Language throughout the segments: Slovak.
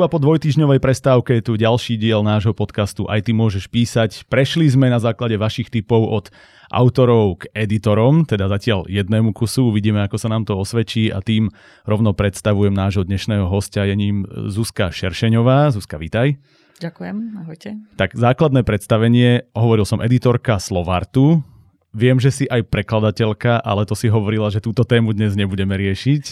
Zhruba po dvojtyžňovej prestávke je tu ďalší diel nášho podcastu Aj ty môžeš písať. Prešli sme na základe vašich typov od autorov k editorom, teda zatiaľ jednému kusu, uvidíme, ako sa nám to osvedčí a tým rovno predstavujem nášho dnešného hostia, je ním Zuzka Šeršeňová. Zuzka, vítaj. Ďakujem, ahojte. Tak základné predstavenie, hovoril som editorka Slovartu, Viem, že si aj prekladateľka, ale to si hovorila, že túto tému dnes nebudeme riešiť.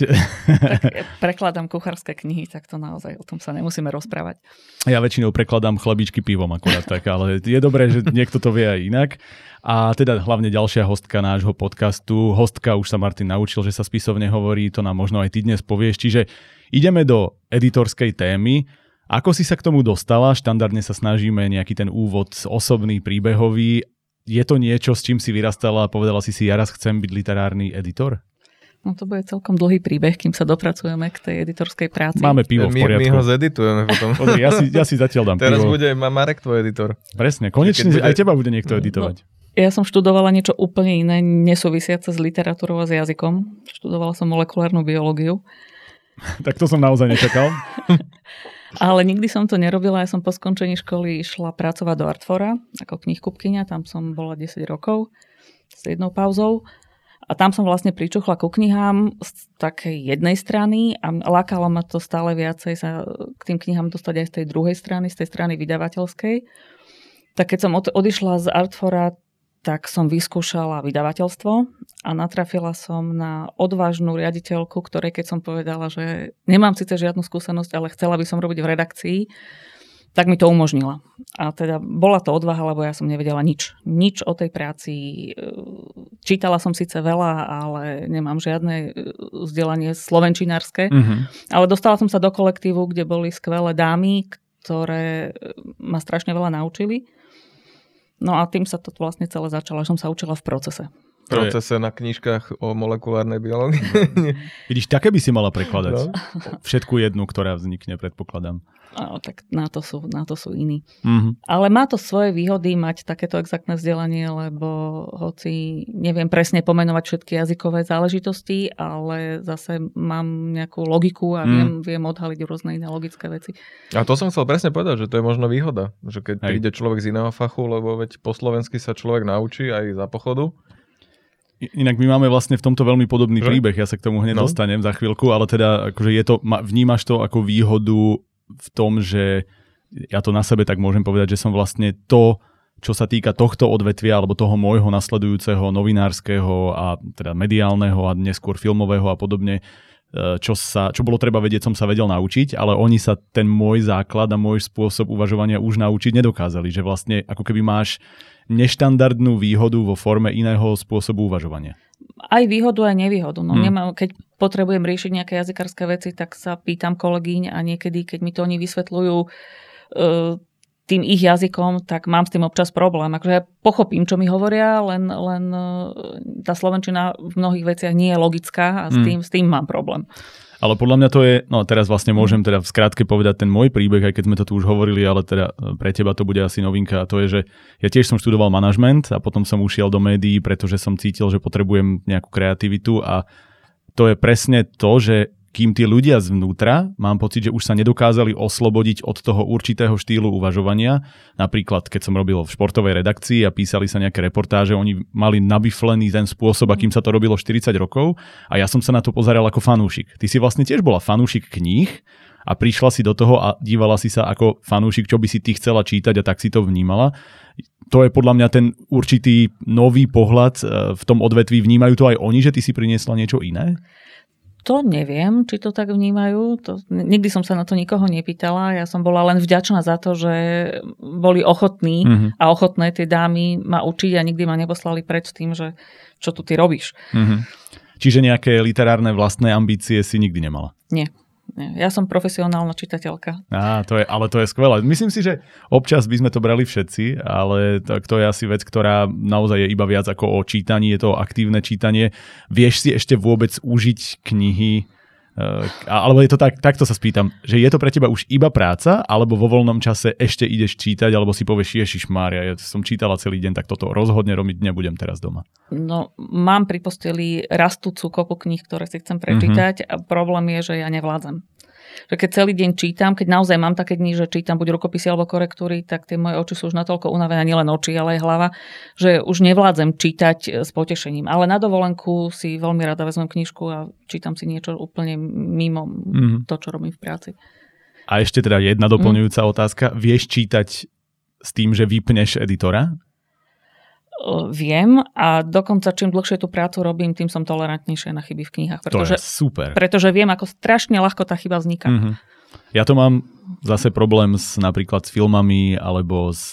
Tak prekladám kuchárske knihy, tak to naozaj o tom sa nemusíme rozprávať. Ja väčšinou prekladám chlebičky pivom akorát tak, ale je dobré, že niekto to vie aj inak. A teda hlavne ďalšia hostka nášho podcastu. Hostka, už sa Martin naučil, že sa spisovne hovorí, to nám možno aj ty dnes povieš. Čiže ideme do editorskej témy. Ako si sa k tomu dostala? Štandardne sa snažíme nejaký ten úvod osobný, príbehový je to niečo, s čím si vyrastala a povedala si si, ja raz chcem byť literárny editor? No to bude celkom dlhý príbeh, kým sa dopracujeme k tej editorskej práci. Máme pivo v poriadku. My, my ho zeditujeme potom. Pozri, ja, si, ja si zatiaľ dám Teraz pivo. bude Marek tvoj editor. Presne, konečne bude... aj teba bude niekto editovať. No, ja som študovala niečo úplne iné, nesúvisiace s literatúrou a s jazykom. Študovala som molekulárnu biológiu. tak to som naozaj nečakal. Ale nikdy som to nerobila, ja som po skončení školy išla pracovať do Artfora ako knihkupkynia, tam som bola 10 rokov s jednou pauzou. A tam som vlastne pričuchla ku knihám z takej jednej strany a lákalo ma to stále viacej sa k tým knihám dostať aj z tej druhej strany, z tej strany vydavateľskej. Tak keď som od, odišla z Artfora, tak som vyskúšala vydavateľstvo a natrafila som na odvážnu riaditeľku, ktorej keď som povedala, že nemám síce žiadnu skúsenosť, ale chcela by som robiť v redakcii, tak mi to umožnila. A teda bola to odvaha, lebo ja som nevedela nič. Nič o tej práci. Čítala som síce veľa, ale nemám žiadne e, vzdelanie slovenčinárske. Mm-hmm. Ale dostala som sa do kolektívu, kde boli skvelé dámy, ktoré e, ma strašne veľa naučili. No a tým sa to vlastne celé začalo, že som sa učila v procese. V procese na knižkách o molekulárnej biológii. Vidíš, také by si mala prekladať. No. Všetku jednu, ktorá vznikne, predpokladám. No, tak na to sú, na to sú iní. Mm-hmm. Ale má to svoje výhody mať takéto exaktné vzdelanie, lebo hoci neviem presne pomenovať všetky jazykové záležitosti, ale zase mám nejakú logiku a mm. viem, viem odhaliť rôzne iné logické veci. A to som chcel presne povedať, že to je možno výhoda. Že keď Hej. príde človek z iného fachu, lebo veď po slovensky sa človek naučí aj za pochodu, Inak my máme vlastne v tomto veľmi podobný príbeh, ja sa k tomu hneď no. dostanem za chvíľku, ale teda akože je to, vnímaš to ako výhodu v tom, že ja to na sebe tak môžem povedať, že som vlastne to, čo sa týka tohto odvetvia alebo toho môjho nasledujúceho novinárskeho a teda mediálneho a neskôr filmového a podobne, e, čo, sa, čo bolo treba vedieť, som sa vedel naučiť, ale oni sa ten môj základ a môj spôsob uvažovania už naučiť nedokázali. Že vlastne ako keby máš neštandardnú výhodu vo forme iného spôsobu uvažovania. Aj výhodu, aj nevýhodu. No, hmm. nemám, keď potrebujem riešiť nejaké jazykárske veci, tak sa pýtam kolegyň a niekedy, keď mi to oni vysvetľujú e, tým ich jazykom, tak mám s tým občas problém. Akože ja pochopím, čo mi hovoria, len, len e, tá slovenčina v mnohých veciach nie je logická a s hmm. tým, hmm. s tým mám problém. Ale podľa mňa to je, no teraz vlastne môžem teda v skratke povedať ten môj príbeh, aj keď sme to tu už hovorili, ale teda e, pre teba to bude asi novinka a to je, že ja tiež som študoval manažment a potom som ušiel do médií, pretože som cítil, že potrebujem nejakú kreativitu a to je presne to, že kým tí ľudia zvnútra, mám pocit, že už sa nedokázali oslobodiť od toho určitého štýlu uvažovania. Napríklad, keď som robil v športovej redakcii a písali sa nejaké reportáže, oni mali nabiflený ten spôsob, akým sa to robilo 40 rokov a ja som sa na to pozeral ako fanúšik. Ty si vlastne tiež bola fanúšik kníh a prišla si do toho a dívala si sa ako fanúšik, čo by si ty chcela čítať a tak si to vnímala. To je podľa mňa ten určitý nový pohľad e, v tom odvetví. Vnímajú to aj oni, že ty si priniesla niečo iné? To neviem, či to tak vnímajú. To, nikdy som sa na to nikoho nepýtala. Ja som bola len vďačná za to, že boli ochotní mm-hmm. a ochotné tie dámy ma učiť a nikdy ma neposlali preč tým, že čo tu ty robíš. Mm-hmm. Čiže nejaké literárne vlastné ambície si nikdy nemala? Nie. Ja som profesionálna čitateľka. Á, to je, ale to je skvelé. Myslím si, že občas by sme to brali všetci, ale to, to je asi vec, ktorá naozaj je iba viac ako o čítaní, je to aktívne čítanie. Vieš si ešte vôbec užiť knihy, alebo je to tak, takto sa spýtam, že je to pre teba už iba práca, alebo vo voľnom čase ešte ideš čítať, alebo si povieš, Ježiš Mária, ja som čítala celý deň, tak toto rozhodne robiť nebudem teraz doma. No, mám pri posteli rastúcu kopu kníh, ktoré si chcem prečítať mm-hmm. a problém je, že ja nevládzem. Že keď celý deň čítam, keď naozaj mám také dni, že čítam buď rukopisy alebo korektúry, tak tie moje oči sú už natoľko unavené, nielen oči, ale aj hlava, že už nevládzem čítať e, s potešením. Ale na dovolenku si veľmi rada vezmem knižku a čítam si niečo úplne mimo mm. to, čo robím v práci. A ešte teda jedna doplňujúca mm. otázka. Vieš čítať s tým, že vypneš editora? Viem a dokonca čím dlhšie tú prácu robím, tým som tolerantnejšia na chyby v knihách. Pretože, to je super. Pretože viem, ako strašne ľahko tá chyba vzniká. Mm-hmm. Ja to mám zase problém s napríklad s filmami alebo s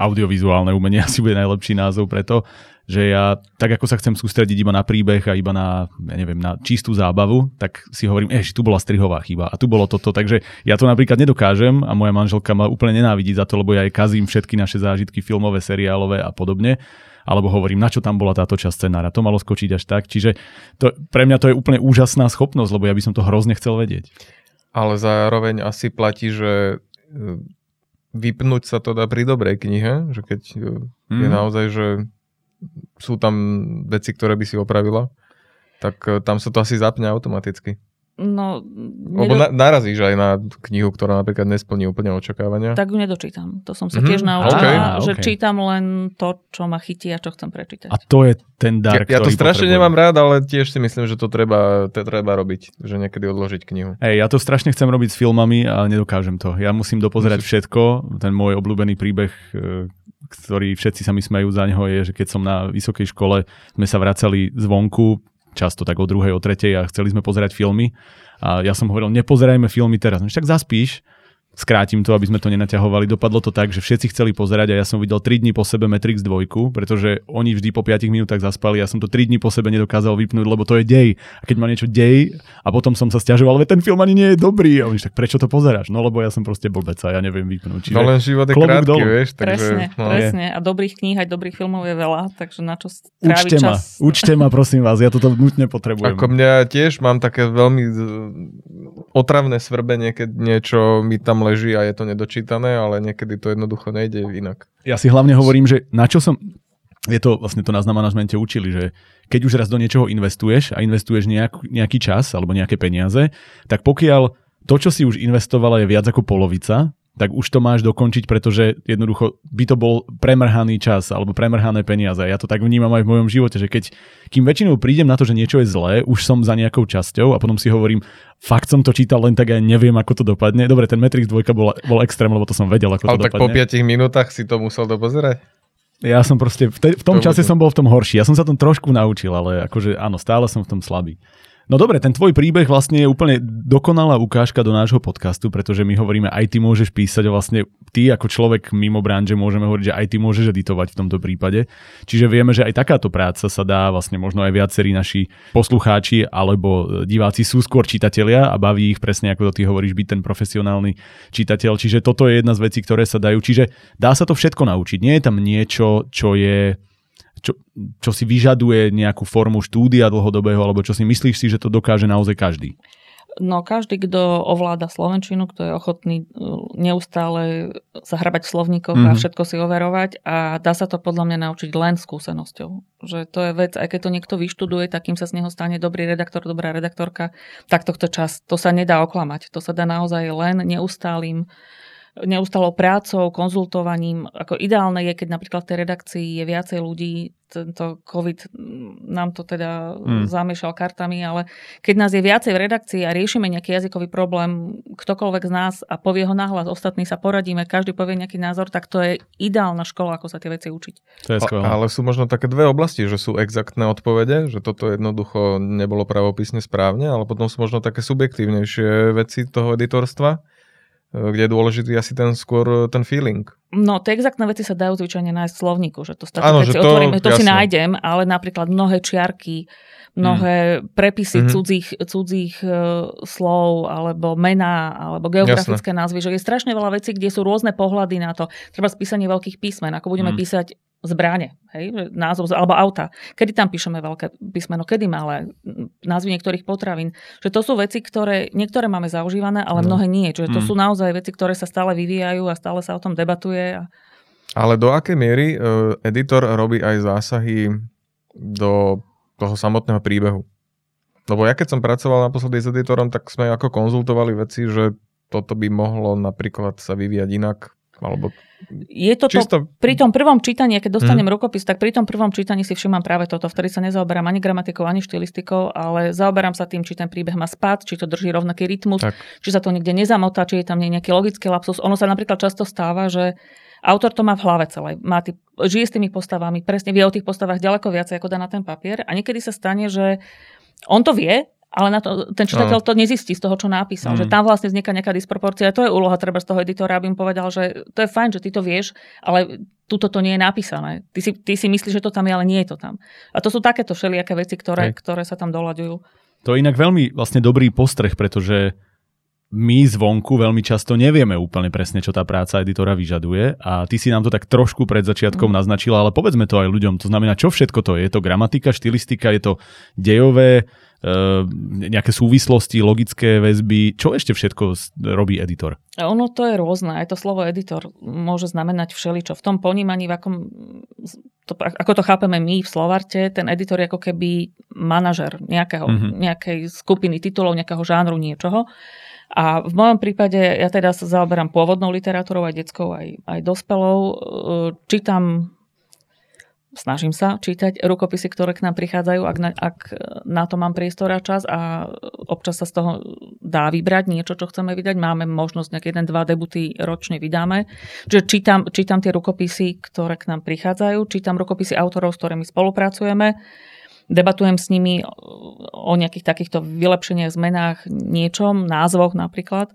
audiovizuálne umenie asi bude najlepší názov preto, že ja tak ako sa chcem sústrediť iba na príbeh a iba na, ja neviem, na čistú zábavu, tak si hovorím, že tu bola strihová chyba a tu bolo toto, takže ja to napríklad nedokážem a moja manželka ma úplne nenávidí za to, lebo ja jej kazím všetky naše zážitky filmové, seriálové a podobne alebo hovorím, na čo tam bola táto časť scenára, to malo skočiť až tak. Čiže to, pre mňa to je úplne úžasná schopnosť, lebo ja by som to hrozne chcel vedieť. Ale zároveň asi platí, že e, vypnúť sa to dá pri dobrej knihe, že keď mm. je mhm. naozaj, že sú tam veci, ktoré by si opravila, tak eh, tam sa to asi zapne automaticky. No, Lebo nedo... na, narazíš aj na knihu, ktorá napríklad nesplní úplne očakávania. Tak ju nedočítam. To som sa mm-hmm. tiež naučila, okay. že okay. čítam len to, čo ma chytí a čo chcem prečítať. A to je ten dar, Ja, ja to strašne potrebujem. nemám rád, ale tiež si myslím, že to treba, to treba robiť, že niekedy odložiť knihu. Hej, ja to strašne chcem robiť s filmami, ale nedokážem to. Ja musím dopozerať Musíš... všetko. Ten môj obľúbený príbeh, eh, ktorý všetci sa mi smajú za neho, je, že keď som na vysokej škole, sme sa vracali zvonku, často tak o druhej, o tretej a chceli sme pozerať filmy. A ja som hovoril, nepozerajme filmy teraz. No však zaspíš, skrátim to, aby sme to nenaťahovali. Dopadlo to tak, že všetci chceli pozerať a ja som videl 3 dní po sebe Matrix 2, pretože oni vždy po 5 minútach zaspali. Ja som to 3 dní po sebe nedokázal vypnúť, lebo to je dej. A keď ma niečo dej a potom som sa stiažoval, ale ten film ani nie je dobrý. A oni tak prečo to pozeráš? No lebo ja som proste blbec a ja neviem vypnúť. Čiže no len život je krátky, dolu. vieš. Takže, presne, no. presne. A dobrých kníh aj dobrých filmov je veľa, takže na čo Učte ma, čas. učte ma, prosím vás, ja toto nutne potrebujem. Ako mňa tiež mám také veľmi otravné svrbenie, keď niečo mi tam leží a je to nedočítané, ale niekedy to jednoducho nejde inak. Ja si hlavne hovorím, že na čo som, je to vlastne to na manažmente učili, že keď už raz do niečoho investuješ a investuješ nejak, nejaký čas alebo nejaké peniaze, tak pokiaľ to, čo si už investovala, je viac ako polovica, tak už to máš dokončiť, pretože jednoducho by to bol premrhaný čas alebo premrhané peniaze. Ja to tak vnímam aj v mojom živote, že keď kým väčšinou prídem na to, že niečo je zlé, už som za nejakou časťou a potom si hovorím, fakt som to čítal len tak aj neviem, ako to dopadne. Dobre, ten Matrix 2 bol, bol extrém, lebo to som vedel, ako Ale to tak dopadne. po 5 minútach si to musel dopozerať? Ja som proste, v, te, v tom to čase bude. som bol v tom horší. Ja som sa tom trošku naučil, ale akože áno, stále som v tom slabý. No dobre, ten tvoj príbeh vlastne je úplne dokonalá ukážka do nášho podcastu, pretože my hovoríme, aj ty môžeš písať a vlastne ty ako človek mimo branže môžeme hovoriť, že aj ty môžeš editovať v tomto prípade. Čiže vieme, že aj takáto práca sa dá vlastne možno aj viacerí naši poslucháči alebo diváci sú skôr čitatelia a baví ich presne ako to ty hovoríš byť ten profesionálny čitateľ. Čiže toto je jedna z vecí, ktoré sa dajú. Čiže dá sa to všetko naučiť. Nie je tam niečo, čo je čo, čo si vyžaduje nejakú formu štúdia dlhodobého, alebo čo si myslíš si, že to dokáže naozaj každý? No každý, kto ovláda Slovenčinu, kto je ochotný uh, neustále sa hrabať v slovníkoch mm-hmm. a mhm. všetko si overovať a dá sa to podľa mňa naučiť len skúsenosťou. Že to je vec, aj keď to niekto vyštuduje, takým sa z neho stane dobrý redaktor, dobrá redaktorka, tak to chce čas. To sa nedá oklamať. To sa dá naozaj len neustálým neustalou prácou, konzultovaním. Ako ideálne je, keď napríklad v tej redakcii je viacej ľudí, tento COVID nám to teda hmm. zamiešal kartami, ale keď nás je viacej v redakcii a riešime nejaký jazykový problém, ktokoľvek z nás a povie ho nahlas, ostatní sa poradíme, každý povie nejaký názor, tak to je ideálna škola, ako sa tie veci učiť. To je skvelé. Ale sú možno také dve oblasti, že sú exaktné odpovede, že toto jednoducho nebolo pravopisne správne, ale potom sú možno také subjektívnejšie veci toho editorstva kde je dôležitý asi ten skôr e, ten feeling. No, tie exaktné veci sa dajú zvyčajne nájsť v slovníku, že to stačí, keď si to, otvorím, to si nájdem, ale napríklad mnohé čiarky, mnohé mm. prepisy mm-hmm. cudzích, cudzích uh, slov, alebo mená, alebo geografické Jasne. názvy, že je strašne veľa vecí, kde sú rôzne pohľady na to. Treba spísanie veľkých písmen, ako budeme mm. písať zbráne, hej, názov, alebo auta. Kedy tam píšeme veľké písmeno, kedy malé, názvy niektorých potravín. Že to sú veci, ktoré niektoré máme zaužívané, ale no. mnohé nie. Čiže to mm. sú naozaj veci, ktoré sa stále vyvíjajú a stále sa o tom debatuje. A... Ale do akej miery uh, editor robí aj zásahy do toho samotného príbehu? Lebo ja keď som pracoval naposledy s editorom, tak sme ako konzultovali veci, že toto by mohlo napríklad sa vyvíjať inak, alebo je to Čisto... pri tom prvom čítaní, keď dostanem hmm. rukopis, tak pri tom prvom čítaní si všimám práve toto, vtedy sa nezaoberám ani gramatikou, ani štilistikou, ale zaoberám sa tým, či ten príbeh má spad, či to drží rovnaký rytmus, tak. či sa to niekde nezamotá, či je tam nejaký logický lapsus. Ono sa napríklad často stáva, že autor to má v hlave celé. Má tý, žije s tými postavami, presne vie o tých postavách ďaleko viac, ako dá na ten papier. A niekedy sa stane, že on to vie, ale na to, ten čitateľ no. to nezistí z toho, čo napísal. Mm. Že tam vlastne vzniká nejaká disproporcia. To je úloha treba z toho editora, aby mu povedal, že to je fajn, že ty to vieš, ale tuto to nie je napísané. Ty si, ty si myslíš, že to tam je, ale nie je to tam. A to sú takéto všelijaké veci, ktoré, ktoré sa tam doľaďujú. To je inak veľmi vlastne dobrý postreh, pretože my zvonku veľmi často nevieme úplne presne, čo tá práca editora vyžaduje a ty si nám to tak trošku pred začiatkom mm. naznačila, ale povedzme to aj ľuďom. To znamená, čo všetko to je? Je to gramatika, štilistika, je to dejové, nejaké súvislosti, logické väzby. Čo ešte všetko robí editor? Ono to je rôzne. Aj to slovo editor môže znamenať všeličo. V tom ponímaní, v akom, to, ako to chápeme my v Slovarte, ten editor je ako keby manažer nejakého, mm-hmm. nejakej skupiny titulov, nejakého žánru, niečoho. A v mojom prípade ja teda sa zaoberám pôvodnou literatúrou, aj detskou, aj, aj dospelou. Ehm, čítam snažím sa čítať rukopisy, ktoré k nám prichádzajú, ak na, ak na to mám priestor a čas a občas sa z toho dá vybrať niečo, čo chceme vydať. Máme možnosť nejaké jeden, dva debuty ročne vydáme. Čiže čítam, čítam tie rukopisy, ktoré k nám prichádzajú, čítam rukopisy autorov, s ktorými spolupracujeme, debatujem s nimi o nejakých takýchto vylepšeniach, zmenách, niečom, názvoch napríklad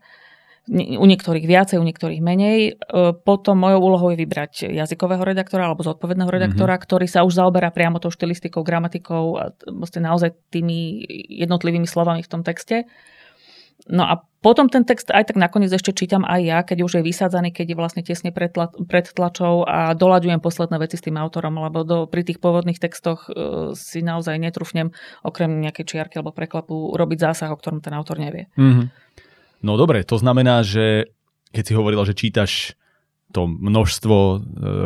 u niektorých viacej, u niektorých menej. E, potom mojou úlohou je vybrať jazykového redaktora alebo zodpovedného redaktora, mm-hmm. ktorý sa už zaoberá priamo tou štilistikou, gramatikou a vlastne naozaj tými jednotlivými slovami v tom texte. No a potom ten text aj tak nakoniec ešte čítam aj ja, keď už je vysádzaný, keď je vlastne tesne pred, tla, pred tlačou a doľaďujem posledné veci s tým autorom, lebo do, pri tých pôvodných textoch e, si naozaj netrúfnem okrem nejakej čiarky alebo preklapu robiť zásah, o ktorom ten autor nevie. Mm-hmm. No dobre, to znamená, že keď si hovorila, že čítaš to množstvo e,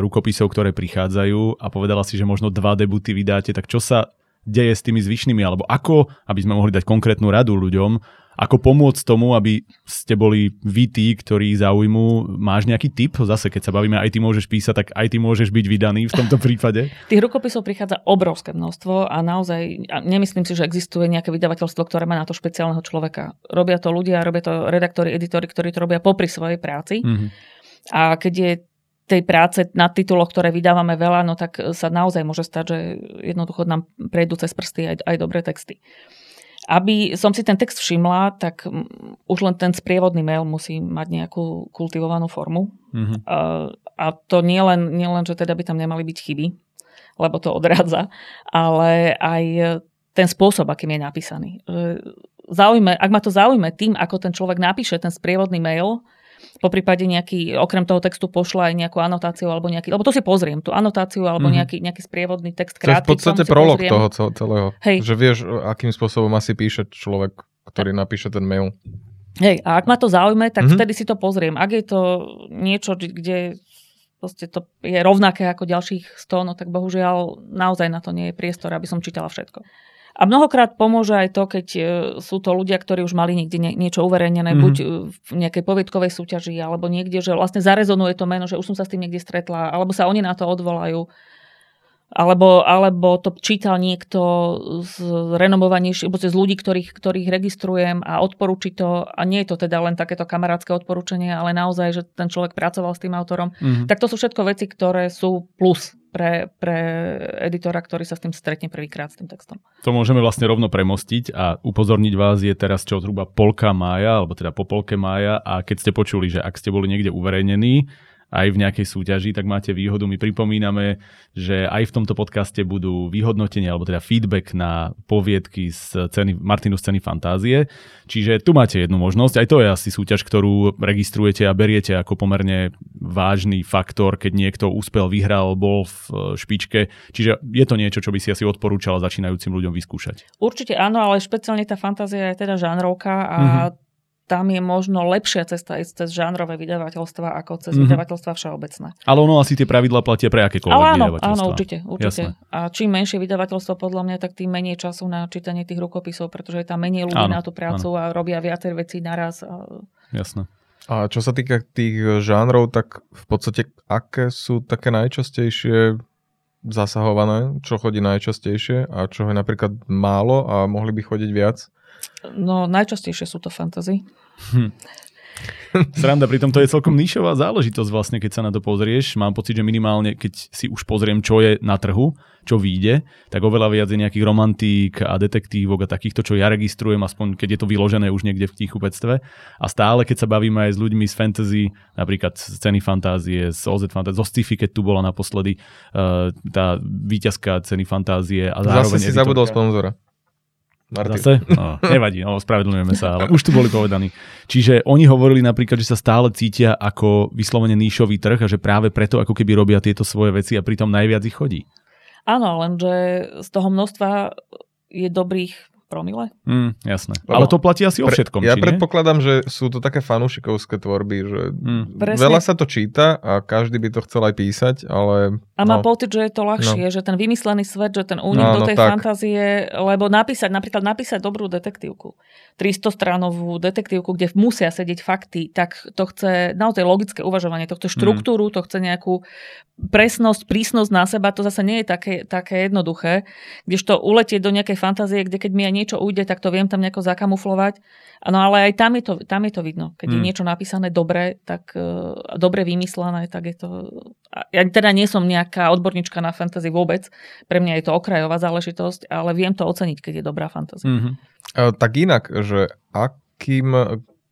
rukopisov, ktoré prichádzajú a povedala si, že možno dva debuty vydáte, tak čo sa deje s tými zvyšnými, alebo ako, aby sme mohli dať konkrétnu radu ľuďom, ako pomôcť tomu, aby ste boli vy tí, ktorí zaujmú. Máš nejaký tip? Zase, keď sa bavíme, aj ty môžeš písať, tak aj ty môžeš byť vydaný v tomto prípade. Tých rukopisov prichádza obrovské množstvo a naozaj a nemyslím si, že existuje nejaké vydavateľstvo, ktoré má na to špeciálneho človeka. Robia to ľudia, robia to redaktori, editori, ktorí to robia popri svojej práci. Mm-hmm. A keď je tej práce na tituloch, ktoré vydávame veľa, no tak sa naozaj môže stať, že jednoducho nám prejdú cez prsty aj, aj dobré texty. Aby som si ten text všimla, tak už len ten sprievodný mail musí mať nejakú kultivovanú formu. Mm-hmm. A, a to nie len, nie len, že teda by tam nemali byť chyby, lebo to odrádza, ale aj ten spôsob, akým je napísaný. Zaujme, ak ma to zaujme tým, ako ten človek napíše ten sprievodný mail, po prípade nejaký, okrem toho textu pošla aj nejakú anotáciu alebo nejaký, lebo to si pozriem, tú anotáciu alebo mm-hmm. nejaký, nejaký sprievodný text krátky. To je v podstate prolog toho celého. Hej. Že vieš, akým spôsobom asi píše človek, ktorý napíše ten mail. Hej, a ak ma to zaujme, tak mm-hmm. vtedy si to pozriem. Ak je to niečo, kde proste to je rovnaké ako ďalších 100, no tak bohužiaľ naozaj na to nie je priestor, aby som čítala všetko. A mnohokrát pomôže aj to, keď e, sú to ľudia, ktorí už mali niekde niečo uverejnené, mm-hmm. buď e, v nejakej povietkovej súťaži, alebo niekde, že vlastne zarezonuje to meno, že už som sa s tým niekde stretla, alebo sa oni na to odvolajú. Alebo, alebo to čítal niekto z renomovanejších, z ľudí, ktorých, ktorých registrujem a odporúči to. A nie je to teda len takéto kamarátske odporúčanie, ale naozaj, že ten človek pracoval s tým autorom. Mm-hmm. Tak to sú všetko veci, ktoré sú plus pre, pre editora, ktorý sa s tým stretne prvýkrát s tým textom. To môžeme vlastne rovno premostiť a upozorniť vás je teraz čo zhruba polka mája, alebo teda po polke mája a keď ste počuli, že ak ste boli niekde uverejnení, aj v nejakej súťaži, tak máte výhodu. My pripomíname, že aj v tomto podcaste budú vyhodnotenia, alebo teda feedback na poviedky z ceny, Martinu z ceny fantázie. Čiže tu máte jednu možnosť. Aj to je asi súťaž, ktorú registrujete a beriete ako pomerne vážny faktor, keď niekto úspel, vyhral, bol v špičke. Čiže je to niečo, čo by si asi odporúčala začínajúcim ľuďom vyskúšať. Určite áno, ale špeciálne tá fantázia je teda žánrovka a mm-hmm tam je možno lepšia cesta ísť cez žánrové vydavateľstva ako cez Mhm. mm-hmm. vydavateľstva všeobecné. Ale ono asi tie pravidlá platia pre akékoľvek Ale áno, vydavateľstva. áno, určite, určite. Jasné. A čím menšie vydavateľstvo podľa mňa, tak tým menej času na čítanie tých rukopisov, pretože je tam menej ľudí Áno, na tú prácu a robia viacej vecí naraz. A... Jasné. A čo sa týka tých žánrov, tak v podstate aké sú také najčastejšie zasahované, čo chodí najčastejšie a čo je napríklad málo a mohli by chodiť viac? No, najčastejšie sú to fantasy. Sranda, pritom to je celkom nišová záležitosť vlastne, keď sa na to pozrieš. Mám pocit, že minimálne, keď si už pozriem, čo je na trhu, čo vyjde, tak oveľa viac je nejakých romantík a detektívok a takýchto, čo ja registrujem, aspoň keď je to vyložené už niekde v knihkupectve. A stále, keď sa bavíme aj s ľuďmi z fantasy, napríklad z ceny fantázie, z OZ fantázie, zo sci-fi, keď tu bola naposledy uh, tá víťazka ceny fantázie. A zároveň Zase si editorka. zabudol sponzora. Martin. Zase? No, nevadí, no, ospravedlňujeme sa, ale už tu boli povedaní. Čiže oni hovorili napríklad, že sa stále cítia ako vyslovene níšový trh a že práve preto ako keby robia tieto svoje veci a pritom najviac ich chodí. Áno, lenže z toho množstva je dobrých promile. Mm, jasné. Lebo Ale to platí asi o Pre- všetkom, ja či nie? predpokladám, že sú to také fanúšikovské tvorby, že Mm. Presne. veľa sa to číta a každý by to chcel aj písať, ale A má no, pocit, že je to ľahšie, že ten vymyslený svet, že ten únik Áno, do tej tak. fantázie, lebo napísať, napríklad napísať dobrú detektívku, 300 stránovú detektívku, kde musia sedieť fakty, tak to chce naozaj logické uvažovanie, to chce štruktúru, to chce nejakú presnosť, prísnosť na seba, to zase nie je také, také jednoduché, kdežto uletieť do nejakej fantázie, kde keď mi aj niečo ujde, tak to viem tam nejako zakamuflovať. No ale aj tam je to, tam je to vidno. Keď je Mm. niečo napísané dobre, tak uh, dobre vymyslené, tak je to... Ja teda nie som nejaká odborníčka na fantasy vôbec, pre mňa je to okrajová záležitosť, ale viem to oceniť, keď je dobrá fantasy. Mhm. a tak inak, že akým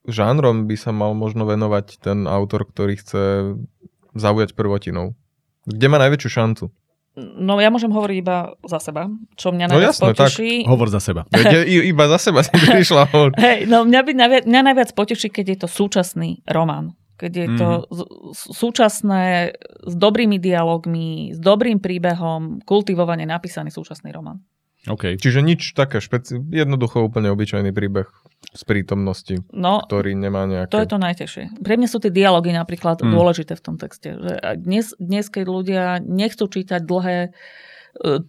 žánrom by sa mal možno venovať ten autor, ktorý chce zaujať prvotinou? Kde má najväčšiu šancu? No ja môžem hovoriť iba za seba, čo mňa No najviac jasné, tak. poteší. Hovor za seba. Veď iba za seba si prišla. hovor. Hej, no mňa, by najviac, mňa najviac poteší, keď je to súčasný román. Keď je to Mhm. s- súčasné, s dobrými dialogmi, s dobrým príbehom, kultivovane napísaný súčasný román. OK. Čiže nič také špeci... Jednoducho úplne obyčajný príbeh z prítomnosti, No, ktorý nemá nejaké... to je to najtežšie. Pre mňa sú tie dialógy napríklad Mm. dôležité v tom texte. Že dnes, dnes, keď ľudia nechcú čítať dlhé e,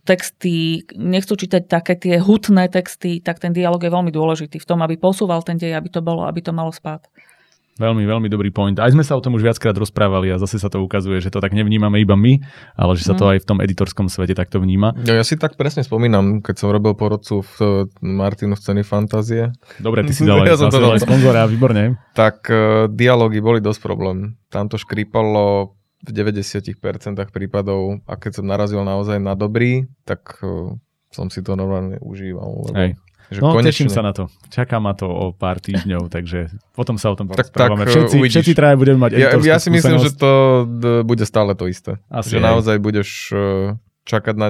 texty, nechcú čítať také tie hutné texty, tak ten dialog je veľmi dôležitý v tom, aby posúval ten dej, aby to bolo, aby to malo spát. Veľmi, veľmi dobrý point. Aj sme sa o tom už viackrát rozprávali a zase sa to ukazuje, že to tak nevnímame iba my, ale že sa to Mm. aj v tom editorskom svete takto vníma. No, ja si tak presne spomínam, keď som robil porodcu v e, Martinu scény fantázie, Dobre, ty si dal aj, Ja som to dal. aj sponzora, výborne. tak uh, dialógy boli dosť problém. Tam to škripalo v 90% prípadov a keď som narazil naozaj na dobrý, tak uh, som si to normálne užíval. Lebo, Hej. Že No, konečne, teším sa na to. Čaká ma to o pár týždňov, takže potom sa o tom Tak- porozprávame. tak, všetci, uvidíš. všetci traja budeme mať Ja, ja si myslím, že skúsenosť. to bude stále to isté. Asi že aj. naozaj budeš uh, čakať na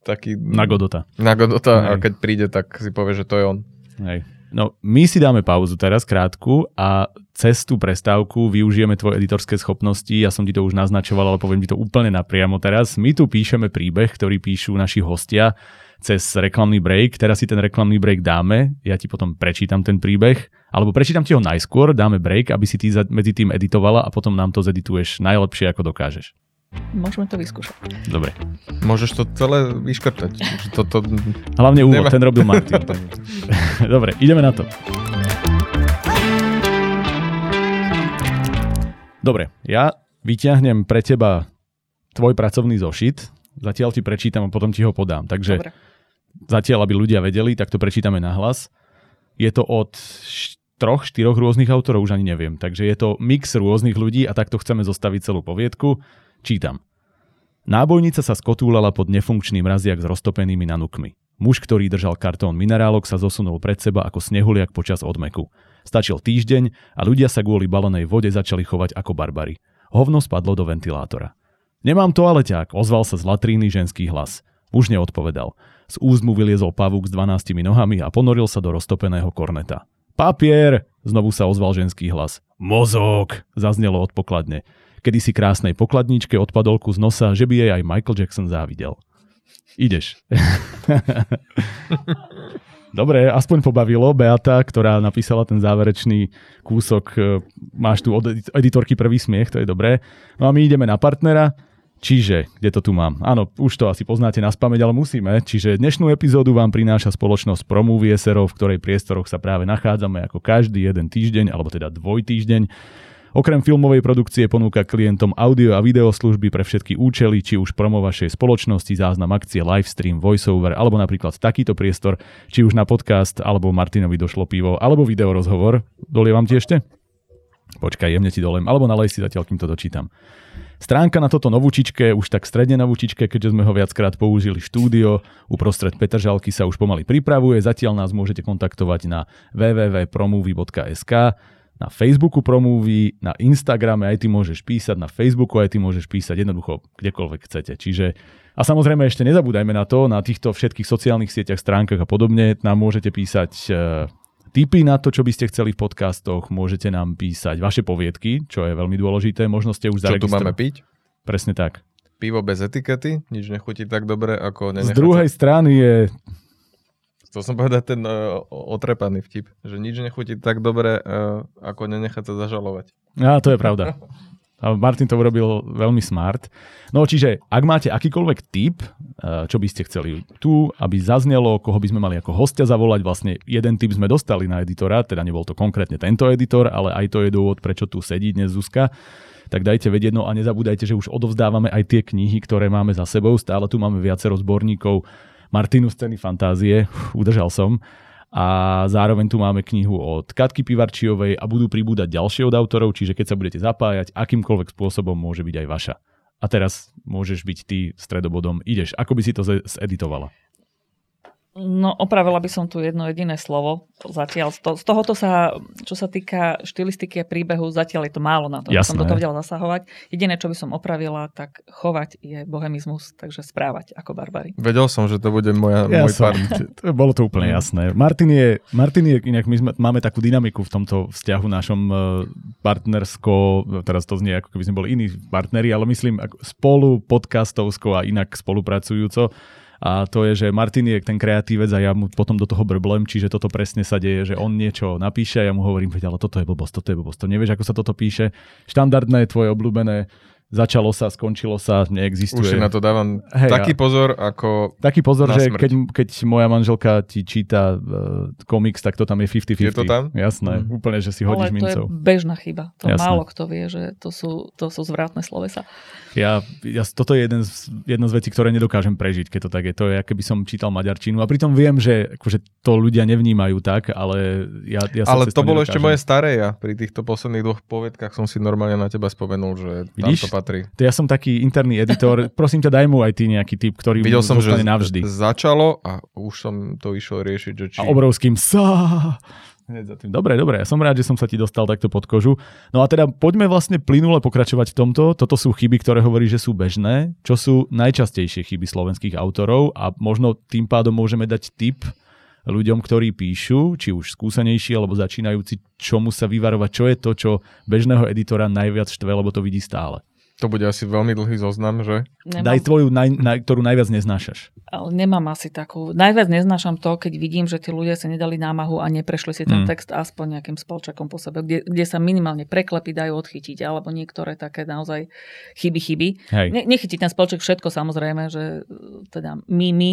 taký... Na Godota. Na Godota a Hej. keď príde, tak si povie, že to je on. Hej. No, my si dáme pauzu teraz krátku a cez tú prestávku využijeme tvoje editorské schopnosti. Ja som ti to už naznačoval, ale poviem ti to úplne napriamo teraz. My tu píšeme príbeh, ktorý píšu naši hostia cez reklamný break. Teraz si ten reklamný break dáme, ja ti potom prečítam ten príbeh, alebo prečítam ti ho najskôr, dáme break, aby si ty medzi tým editovala a potom nám to zedituješ najlepšie, ako dokážeš. Môžeme to vyskúšať. Dobre. Môžeš to celé vyškrtať. Toto, Hlavne úvod, ten robil Martin. Dobre, ideme na to. Dobre, ja vyťahnem pre teba tvoj pracovný zošit, zatiaľ ti prečítam a potom ti ho podám. Takže Dobre. Zatiaľ, aby ľudia vedeli, tak to prečítame nahlas. Je to od troch, štyroch rôznych autorov, už ani neviem. Takže je to mix rôznych ľudí a takto chceme zostaviť celú poviedku. Čítam. Nábojnica sa skotúlala pod nefunkčný mraziak s roztopenými nanukmi. Muž, ktorý držal kartón minerálok, sa zosunul pred seba ako snehuliak počas odmeku. Stačil týždeň a ľudia sa kvôli balenej vode začali chovať ako barbary. Hovno spadlo do ventilátora. Nemám toaleťák, ozval sa z latríny ženský hlas. Muž neodpovedal. Z úst vyliezol pavúk s 12 nohami a ponoril sa do roztopeného korneta. Papier! Znovu sa ozval ženský hlas. Mozog! Zaznelo od pokladne. Kedy si krásnej pokladničke odpadol kus nosa, že by jej aj Michael Jackson závidel. Ideš. Dobre, aspoň pobavilo Beata, ktorá napísala ten záverečný kúsok. E, máš tu od editorky prvý smiech, to je dobré. No a my ideme na partnera. Čiže, kde to tu mám? Áno, už to asi poznáte na spameť, ale musíme. Čiže dnešnú epizódu vám prináša spoločnosť Promovie SRO, v ktorej priestoroch sa práve nachádzame ako každý jeden týždeň, alebo teda dvoj týždeň. Okrem filmovej produkcie ponúka klientom audio a video služby pre všetky účely, či už promo vašej spoločnosti, záznam akcie, livestream, voiceover, alebo napríklad takýto priestor, či už na podcast, alebo Martinovi došlo pivo, alebo video rozhovor. Dolievam ti ešte? Počkaj, jemne ti dolem, alebo nalej si zatiaľ, kým to dočítam. Stránka na toto novúčičke, už tak stredne novúčičke, keďže sme ho viackrát použili štúdio, uprostred Petržalky sa už pomaly pripravuje, zatiaľ nás môžete kontaktovať na www.promovy.sk na Facebooku promluví, na Instagrame aj ty môžeš písať, na Facebooku aj ty môžeš písať jednoducho kdekoľvek chcete. Čiže a samozrejme ešte nezabúdajme na to, na týchto všetkých sociálnych sieťach, stránkach a podobne nám môžete písať e, tipy na to, čo by ste chceli v podcastoch, môžete nám písať vaše poviedky, čo je veľmi dôležité, možno ste už zaregistrovali. Čo tu máme piť? Presne tak. Pivo bez etikety, nič nechutí tak dobre ako nenechať. Z druhej strany je Chcel som povedať ten uh, otrepaný vtip, že nič nechutí tak dobre, uh, ako nenechať sa zažalovať. Á, to je pravda. A Martin to urobil veľmi smart. No čiže, ak máte akýkoľvek tip, čo by ste chceli tu, aby zaznelo, koho by sme mali ako hostia zavolať, vlastne jeden tip sme dostali na editora, teda nebol to konkrétne tento editor, ale aj to je dôvod, prečo tu sedí dnes Zuzka, tak dajte vedieť, no a nezabúdajte, že už odovzdávame aj tie knihy, ktoré máme za sebou, stále tu máme viacero zborníkov Martinu scény fantázie, udržal som. A zároveň tu máme knihu od Katky Pivarčiovej a budú pribúdať ďalšie od autorov, čiže keď sa budete zapájať, akýmkoľvek spôsobom môže byť aj vaša. A teraz môžeš byť ty stredobodom. Ideš. Ako by si to zeditovala? No, opravila by som tu jedno jediné slovo. Zatiaľ z, to, z tohoto sa, čo sa týka štilistiky a príbehu, zatiaľ je to málo na to, aby som do toho vedela zasahovať. Jediné, čo by som opravila, tak chovať je bohemizmus, takže správať ako barbary. Vedel som, že to bude moja, ja môj som, part. Bolo to úplne jasné. Martin je, Martin je inak my sme, máme takú dynamiku v tomto vzťahu našom e, partnersko, teraz to znie ako keby sme boli iní partneri, ale myslím spolu podcastovsko a inak spolupracujúco a to je, že Martin je ten kreatívec a ja mu potom do toho brblem, čiže toto presne sa deje, že on niečo napíše a ja mu hovorím, ale toto je blbosť, toto je blbosť, to nevieš, ako sa toto píše. Štandardné, tvoje obľúbené začalo sa, skončilo sa, neexistuje. Už na to dávam hey, taký pozor, ako Taký pozor, že keď, keď moja manželka ti číta uh, komiks, tak to tam je 50-50. Je to tam? Jasné, mm. úplne, že si hodíš Ale to mincov. je bežná chyba. To Jasné. málo kto vie, že to sú, to sú zvratné slovesa. Ja, ja, toto je jeden z, jedna z vecí, ktoré nedokážem prežiť, keď to tak je. To je, keby som čítal maďarčinu. A pritom viem, že akože to ľudia nevnímajú tak, ale ja, ja sa Ale to bolo ešte moje staré ja. Pri týchto posledných dvoch povedkách som si normálne na teba spomenul, že Vidíš? Patrí. To ja som taký interný editor. Prosím ťa, daj mu aj ty nejaký typ, ktorý Videl som, že navždy. začalo a už som to išiel riešiť, že či... A obrovským sa. Dobre, dobre, ja som rád, že som sa ti dostal takto pod kožu. No a teda poďme vlastne plynule pokračovať v tomto. Toto sú chyby, ktoré hovorí, že sú bežné. Čo sú najčastejšie chyby slovenských autorov a možno tým pádom môžeme dať tip ľuďom, ktorí píšu, či už skúsenejší alebo začínajúci, čomu sa vyvarovať, čo je to, čo bežného editora najviac štve, lebo to vidí stále. To bude asi veľmi dlhý zoznam, že? Nemám... Daj tvoju, naj, naj, ktorú najviac neznášaš. Ale nemám asi takú. Najviac neznášam to, keď vidím, že tí ľudia sa nedali námahu a neprešli si ten mm. text aspoň nejakým spolčakom po sebe, kde, kde sa minimálne preklepy dajú odchytiť, alebo niektoré také naozaj chyby, chyby. Hej. Ne, nechytí ten spolček všetko samozrejme, že teda my, my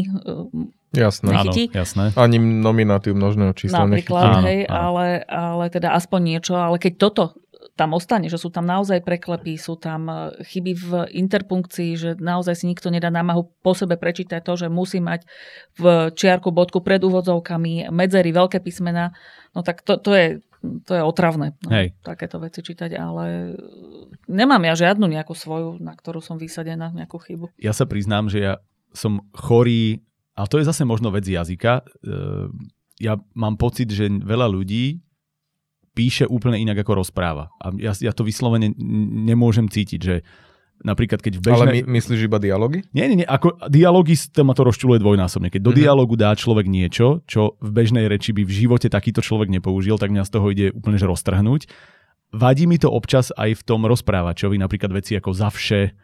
Jasné. Nechytí. Áno, jasné. Ani nominatív množného čísla Napríklad, nechytí. hej, áno, áno. Ale, ale teda aspoň niečo. Ale keď toto tam ostane, že sú tam naozaj preklepy, sú tam e, chyby v interpunkcii, že naozaj si nikto nedá námahu po sebe prečítať to, že musí mať v čiarku bodku pred úvodzovkami medzery, veľké písmena, no tak to, to je to je otravné, no, Hej. takéto veci čítať, ale nemám ja žiadnu nejakú svoju, na ktorú som vysadená, nejakú chybu. Ja sa priznám, že ja som chorý, a to je zase možno vec jazyka. E, ja mám pocit, že veľa ľudí píše úplne inak, ako rozpráva. A ja, ja to vyslovene nemôžem cítiť, že napríklad keď v bežnej... Ale my, myslíš iba dialógy? Nie, nie, nie. Ako dialógy to ma to rozčuluje dvojnásobne. Keď do mm-hmm. dialógu dá človek niečo, čo v bežnej reči by v živote takýto človek nepoužil, tak mňa z toho ide úplne že roztrhnúť. Vadí mi to občas aj v tom rozprávačovi, napríklad veci ako zavše,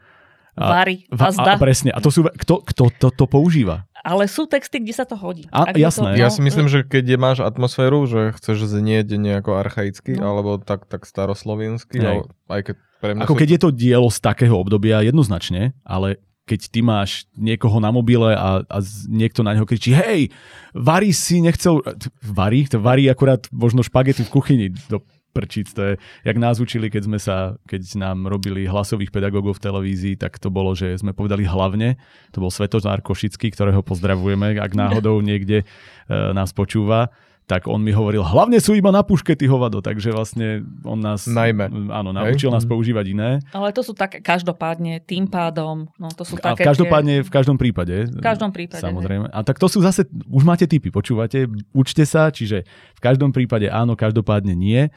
Vary, va- vazda. a, presne. A to sú, kto, kto to, to používa? Ale sú texty, kde sa to hodí. A, Ak jasné. To, Ja si myslím, že keď je, máš atmosféru, že chceš znieť nejako archaicky, No. alebo tak, tak staroslovensky, Hej. ale aj keď pre mňa Ako sú... keď je to dielo z takého obdobia, jednoznačne, ale keď ty máš niekoho na mobile a, a niekto na neho kričí hej, Vary si nechcel... Vary? To varí akurát možno špagety v kuchyni do prčíc. To je, jak nás učili, keď sme sa, keď nám robili hlasových pedagógov v televízii, tak to bolo, že sme povedali hlavne. To bol Svetozár Košický, ktorého pozdravujeme, ak náhodou niekde e, nás počúva tak on mi hovoril, hlavne sú iba na puške ty hovado, takže vlastne on nás Najmä. áno, Hej. naučil nás Mhm. používať iné. Ale to sú také každopádne, tým pádom, no to sú A také... v každopádne, v každom prípade. V každom prípade, Samozrejme. A tak to sú zase, už máte typy, počúvate, učte sa, čiže v každom prípade áno, každopádne nie.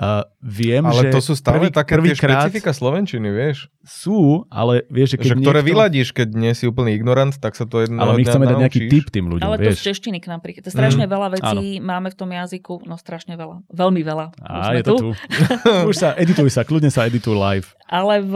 Uh, viem, Ale že to sú stále prvý, také tie prvýkrát špecifika Slovenčiny, vieš? sú, ale vieš, že keď Že ktoré niekto, vyladíš, keď nie si úplný ignorant, tak sa to jedného ale my chceme dať nejaký tip tým ľuďom, Ale to z vieš. češtiny k napríklad. To je strašne Mm. veľa vecí máme v tom jazyku, no strašne veľa. Veľmi veľa. Už A sme je to tu. už sa, edituj sa, kľudne sa edituj live. Ale v,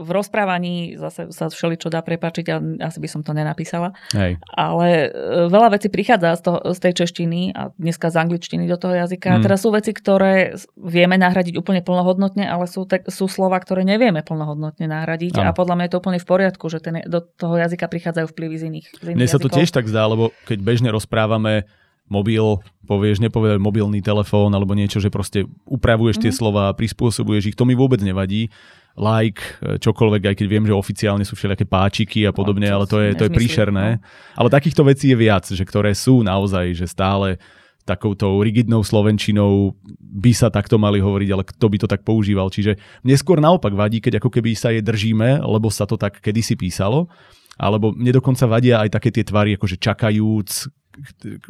v rozprávaní zase sa všeličo dá prepačiť a asi by som to nenapísala. Hej. Ale e, veľa vecí prichádza z, toho, z tej češtiny a dneska z angličtiny do toho jazyka. Mm. Teraz sú veci, ktoré vieme nahradiť úplne plnohodnotne, ale sú, te, sú slova, ktoré nevieme plnohodnotne nahradiť. Áno. A podľa mňa je to úplne v poriadku, že ten, do toho jazyka prichádzajú vplyvy z iných, z iných Mne sa to jazykov. tiež tak zdá, lebo keď bežne rozprávame mobil, povieš, nepovedať mobilný telefón alebo niečo, že proste upravuješ tie Mhm. slova, prispôsobuješ ich, to mi vôbec nevadí. Like, čokoľvek, aj keď viem, že oficiálne sú všelijaké páčiky a podobne, ale to je, to je príšerné. no. Ale takýchto vecí je viac, že ktoré sú naozaj, že stále takouto rigidnou slovenčinou by sa takto mali hovoriť, ale kto by to tak používal. Čiže mne skôr naopak vadí, keď ako keby sa je držíme, lebo sa to tak kedysi písalo, alebo mne dokonca vadia aj také tie tvary, akože čakajúc,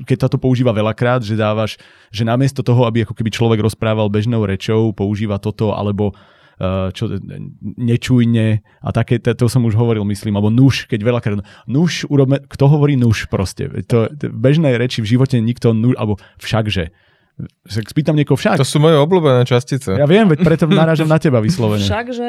keď sa to používa veľakrát, že dávaš, že namiesto toho, aby ako keby človek rozprával bežnou rečou, používa toto, alebo čo, nečujne a také, to, to som už hovoril, myslím, alebo nuž, keď veľakrát, nuž, urobme, kto hovorí nuž proste, to, to, v bežnej reči v živote nikto nuž, alebo všakže. Však spýtam niekoho však. To sú moje obľúbené častice. Ja viem, veď preto narážam na teba vyslovene. Však, že...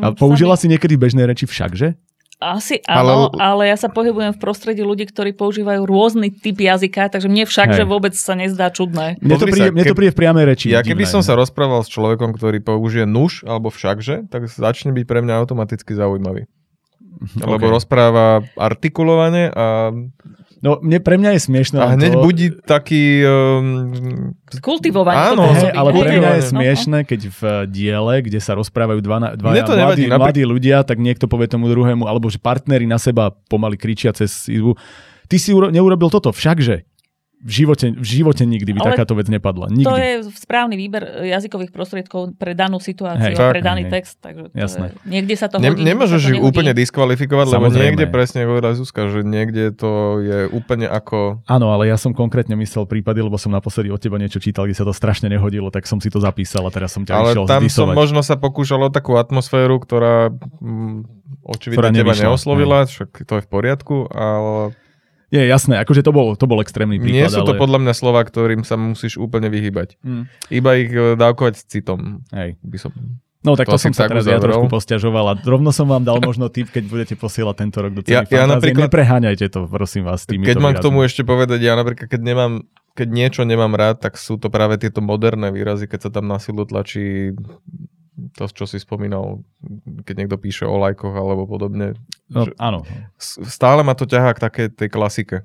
A použila si niekedy v bežnej reči všakže? Asi áno, ale... Ale- ja sa pohybujem v prostredí ľudí, ktorí používajú rôzny typ jazyka, takže mne však, Hej. že vôbec sa nezdá čudné. Mne to, príde, sa, mne to príde v priamej reči. Ja keby som ne? sa rozprával s človekom, ktorý použije nuž alebo všakže, tak začne byť pre mňa automaticky zaujímavý. Lebo rozpráva artikulovane a, No, mne, pre mňa je smiešné. a hneď to, budí taký... Um, Kultivovanie Áno, to Hej, pôsobí. ale pre mňa je. No, smiešné, keď v diele, kde sa rozprávajú dva, na- Mne to nevadí, mladí, mladí ľudia, tak niekto povie tomu druhému, alebo že partneri na seba pomaly kričia cez izbu. Ty si uro- neurobil toto, všakže. V živote, v živote nikdy by Ale takáto vec nepadla. To Nikdy. je správny výber jazykových prostriedkov pre danú situáciu Tak. pre daný Hej. text. Takže to Jasné. Je, niekde sa to ne, hodí, nemôžeš niekde sa ju to úplne diskvalifikovať, lebo Samozrejme. niekde presne hovorila Zuzka, že niekde to je úplne ako... Áno, ale ja som konkrétne myslel prípady, lebo som naposledy od teba niečo čítal, kde sa to strašne nehodilo, tak som si to zapísal a teraz som ťa Ale išiel tam som zdisovať. možno sa pokúšal o takú atmosféru, ktorá mm, očividne Ktorá teba neoslovila, však to je v poriadku, ale Je jasné, akože to bol, to bol extrémny príklad. nie sú to ale... podľa mňa slova, ktorým sa musíš úplne vyhybať. Mm. Iba ich e, dávkovať s citom. Hej. By som... No tak To to, som sa teraz ja trošku posťažoval a rovno som vám dal možno tip, keď budete posielať tento rok do Ja- celých ja napríklad- Nepreháňajte to, prosím vás, s týmito Keď mám k tomu výrazmi. ešte povedať, ja napríklad, keď nemám keď niečo nemám rád, tak sú to práve tieto moderné výrazy, keď sa tam na silu tlačí to, čo si spomínal, keď niekto píše o lajkoch alebo podobne. No, áno. Stále ma to ťahá k takej tej klasike.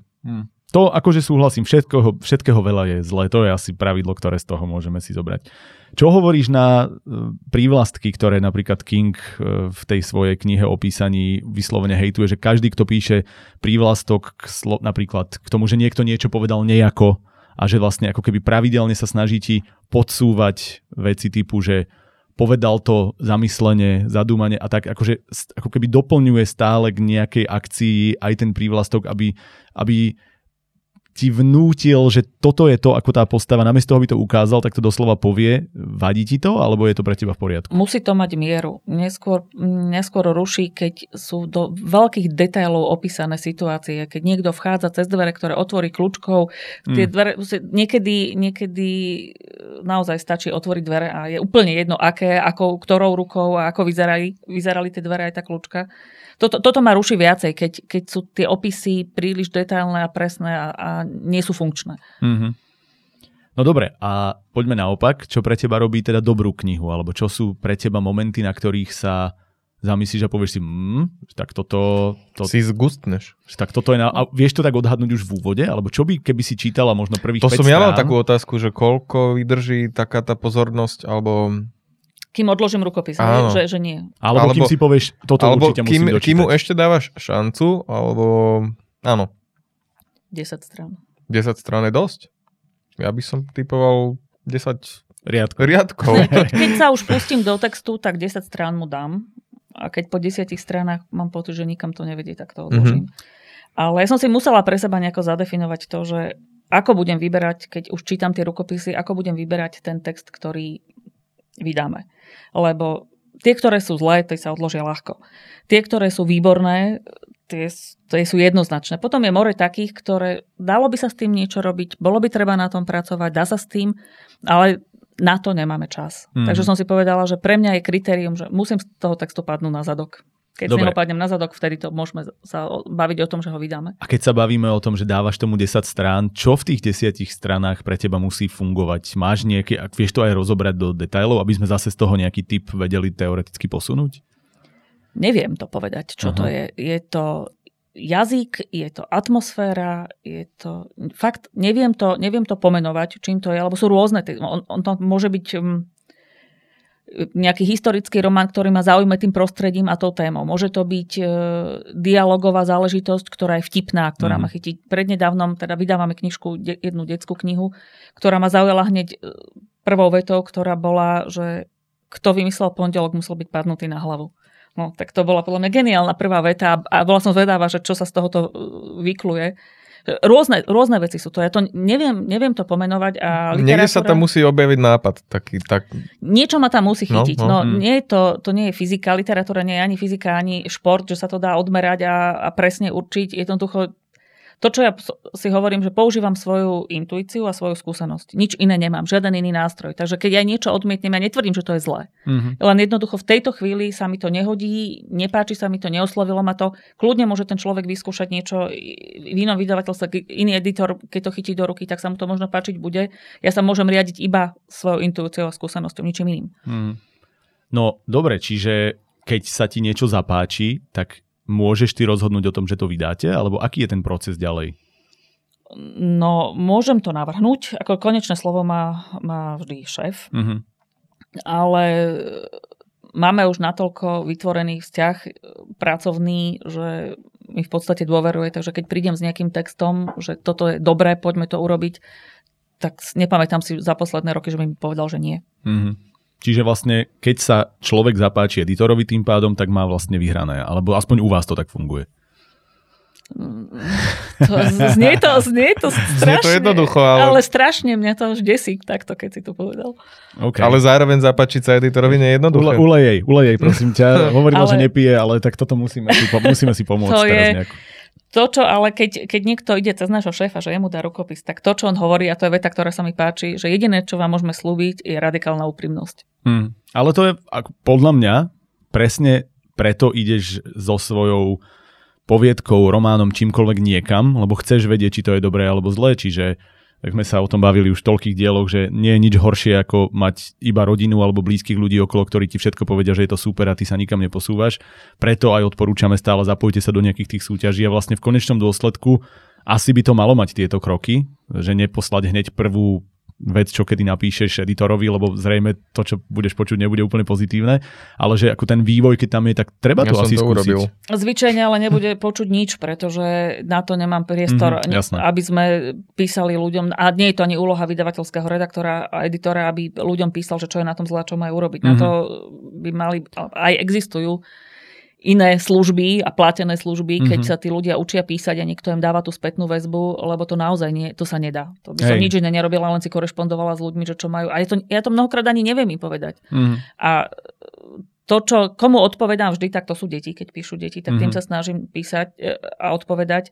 To akože súhlasím, všetkého, všetkého veľa je zlé, to je asi pravidlo, ktoré z toho môžeme si zobrať. Čo hovoríš na e, prívlastky, ktoré napríklad King e, v tej svojej knihe o písaní vyslovene hejtuje, že každý, kto píše prívlastok k slo- napríklad k tomu, že niekto niečo povedal nejako a že vlastne ako keby pravidelne sa snaží ti podsúvať veci typu, že povedal to zamyslenie, zadúmanie a tak akože ako keby doplňuje stále k nejakej akcii aj ten prívlastok, aby, aby ti vnútil, že toto je to, ako tá postava, namiesto toho by to ukázal, tak to doslova povie. Vadí ti to, alebo je to pre teba v poriadku? Musí to mať mieru. Neskôr, neskôr ruší, keď sú do veľkých detailov opísané situácie, keď niekto vchádza cez dvere, ktoré otvorí kľúčkou. Tie mm. dvere, niekedy, niekedy naozaj stačí otvoriť dvere a je úplne jedno, aké, ako, ktorou rukou a ako vyzerali, vyzerali tie dvere aj tá kľúčka. Toto, toto ma ruší viacej, keď, keď sú tie opisy príliš detailné a presné a, a nie sú funkčné. Mm-hmm. No dobre, a poďme naopak, čo pre teba robí teda dobrú knihu, alebo čo sú pre teba momenty, na ktorých sa zamyslíš a povieš si, mm, tak toto... To, si zgustneš. Tak toto je na, a vieš to tak odhadnúť už v úvode? Alebo čo by, keby si čítala možno prvých To som ja mal takú otázku, že koľko vydrží taká tá pozornosť, alebo kým odložím rukopis, Áno. že, že nie. Alebo, alebo kým si povieš, toto alebo určite kým, musím dočítať. Kým mu ešte dávaš šancu, alebo... Áno. 10 strán. 10 strán je dosť. Ja by som typoval 10 riadkov. riadkov. Keď, keď sa už pustím do textu, tak 10 strán mu dám. A keď po 10 stranách mám pocit, že nikam to nevedie, tak to odložím. Mm-hmm. Ale ja som si musela pre seba nejako zadefinovať to, že ako budem vyberať, keď už čítam tie rukopisy, ako budem vyberať ten text, ktorý vydáme. Lebo tie, ktoré sú zlé, tie sa odložia ľahko. Tie, ktoré sú výborné, tie, tie sú jednoznačné. Potom je more takých, ktoré dalo by sa s tým niečo robiť, bolo by treba na tom pracovať, dá sa s tým, ale na to nemáme čas. Mm. Takže som si povedala, že pre mňa je kritérium, že musím z toho textu padnúť na zadok. Keď Dobre. si ho padnem na zadok, vtedy to môžeme sa baviť o tom, že ho vydáme. A keď sa bavíme o tom, že dávaš tomu 10 strán, čo v tých 10 stranách pre teba musí fungovať? Máš nejaké, ak vieš to aj rozobrať do detailov, aby sme zase z toho nejaký typ vedeli teoreticky posunúť? Neviem to povedať, čo Aha. to je. Je to jazyk, je to atmosféra, je to... Fakt, neviem to, neviem to pomenovať, čím to je, alebo sú rôzne. On, on to môže byť mm, nejaký historický román, ktorý ma zaujíma tým prostredím a tou témou. Môže to byť e, dialogová záležitosť, ktorá je vtipná, ktorá mm. ma chytí. Prednedávnom teda vydávame knižku, de, jednu detskú knihu, ktorá ma zaujala hneď e, prvou vetou, ktorá bola, že kto vymyslel pondelok, musel byť padnutý na hlavu. No, tak to bola podľa mňa geniálna prvá veta a bola som zvedáva, že čo sa z tohoto e, vykluje. Rôzne, rôzne veci sú to. Ja to neviem, neviem to pomenovať. A literatúra... Niekde sa tam musí objaviť nápad. Taký, tak... Niečo ma tam musí no, chytiť. No, no, no, nie je to, to nie je fyzika, literatúra nie je ani fyzika, ani šport, že sa to dá odmerať a, a presne určiť. Jednoducho to, čo ja si hovorím, že používam svoju intuíciu a svoju skúsenosť. Nič iné nemám, žiaden iný nástroj. Takže keď ja niečo odmietnem, ja netvrdím, že to je zlé. Mm-hmm. Len jednoducho v tejto chvíli sa mi to nehodí, nepáči sa mi to, neoslovilo ma to. Kľudne môže ten človek vyskúšať niečo v inom vydavateľstve, iný editor, keď to chytí do ruky, tak sa mu to možno páčiť bude. Ja sa môžem riadiť iba svojou intuíciou a skúsenosťou, ničím iným. Mm. No dobre, čiže keď sa ti niečo zapáči, tak môžeš ty rozhodnúť o tom, že to vydáte, alebo aký je ten proces ďalej? No, môžem to navrhnúť, ako konečné slovo má, má vždy šéf, uh-huh. ale máme už natoľko vytvorený vzťah pracovný, že mi v podstate dôveruje, takže keď prídem s nejakým textom, že toto je dobré, poďme to urobiť, tak nepamätám si za posledné roky, že by mi povedal, že nie. Uh-huh. Čiže vlastne, keď sa človek zapáči editorovi tým pádom, tak má vlastne vyhrané. Alebo aspoň u vás to tak funguje. To, znie, to, znie to strašne. Znie to jednoducho, ale... ale strašne mňa to už desí takto, keď si to povedal. Okay. Ale zároveň zapáčiť sa editorovi nie je jednoduché. Ule, ulej jej, ulej jej, prosím ťa. Hovorila, ale... že nepije, ale tak toto musíme si, musíme si pomôcť to teraz je... nejako. To, čo ale keď, keď niekto ide cez nášho šéfa, že jemu dá rukopis, tak to, čo on hovorí, a to je veta, ktorá sa mi páči, že jediné, čo vám môžeme slúbiť, je radikálna úprimnosť. Hmm. Ale to je podľa mňa presne preto ideš so svojou poviedkou, románom, čímkoľvek niekam, lebo chceš vedieť, či to je dobré alebo zlé, čiže tak sme sa o tom bavili už v toľkých dieloch, že nie je nič horšie ako mať iba rodinu alebo blízkych ľudí okolo, ktorí ti všetko povedia, že je to super a ty sa nikam neposúvaš. Preto aj odporúčame stále zapojte sa do nejakých tých súťaží a vlastne v konečnom dôsledku asi by to malo mať tieto kroky, že neposlať hneď prvú vec, čo kedy napíšeš editorovi, lebo zrejme to, čo budeš počuť, nebude úplne pozitívne, ale že ako ten vývoj, keď tam je, tak treba ja to asi to skúsiť. Urobil. Zvyčajne ale nebude počuť nič, pretože na to nemám priestor, mm-hmm, aby sme písali ľuďom, a nie je to ani úloha vydavateľského redaktora a editora, aby ľuďom písal, že čo je na tom zlá, čo majú urobiť. Mm-hmm. Na mhm. to by mali, aj existujú iné služby a platené služby, keď Mhm. sa tí ľudia učia písať a niekto im dáva tú spätnú väzbu, lebo to naozaj nie, to sa nedá. To by som Hej. nič iné nerobila, len si korešpondovala s ľuďmi, že čo majú. A ja to, ja to mnohokrát ani neviem im povedať. Mhm. A to, čo, komu odpovedám vždy, tak to sú deti, keď píšu deti, tak tým Mhm. sa snažím písať e, a odpovedať.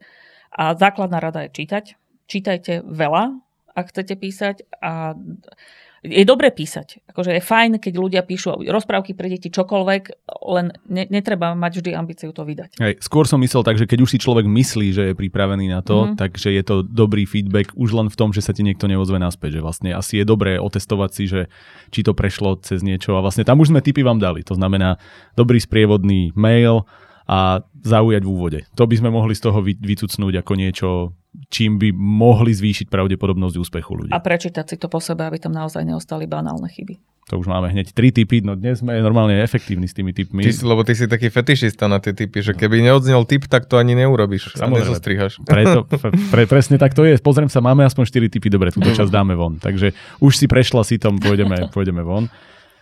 A základná rada je čítať. Čítajte veľa, ak chcete písať a je dobre písať. Akože je fajn, keď ľudia píšu rozprávky pre deti, čokoľvek, len ne, netreba mať vždy ambíciu to vydať. Hej, skôr som myslel tak, že keď už si človek myslí, že je pripravený na to, Mhm. takže je to dobrý feedback už len v tom, že sa ti niekto neozve naspäť, že vlastne asi je dobré otestovať si, že či to prešlo cez niečo a vlastne tam už sme tipy vám dali. To znamená dobrý sprievodný mail a zaujať v úvode. To by sme mohli z toho vy- vycucnúť ako niečo, čím by mohli zvýšiť pravdepodobnosť úspechu ľudí. A prečítať si to po sebe, aby tam naozaj neostali banálne chyby. To už máme hneď tri typy, no dnes sme normálne efektívni s tými typmi. Ty lebo ty si taký fetišista na tie typy, že keby neodznel typ, tak to ani neurobiš. Samozrejme. nezostrihaš. Preto, pre, pre, presne tak to je. Pozriem sa, máme aspoň 4 typy, dobre, túto časť dáme von. Takže už si prešla si tom, pôjdeme, pôjdeme von.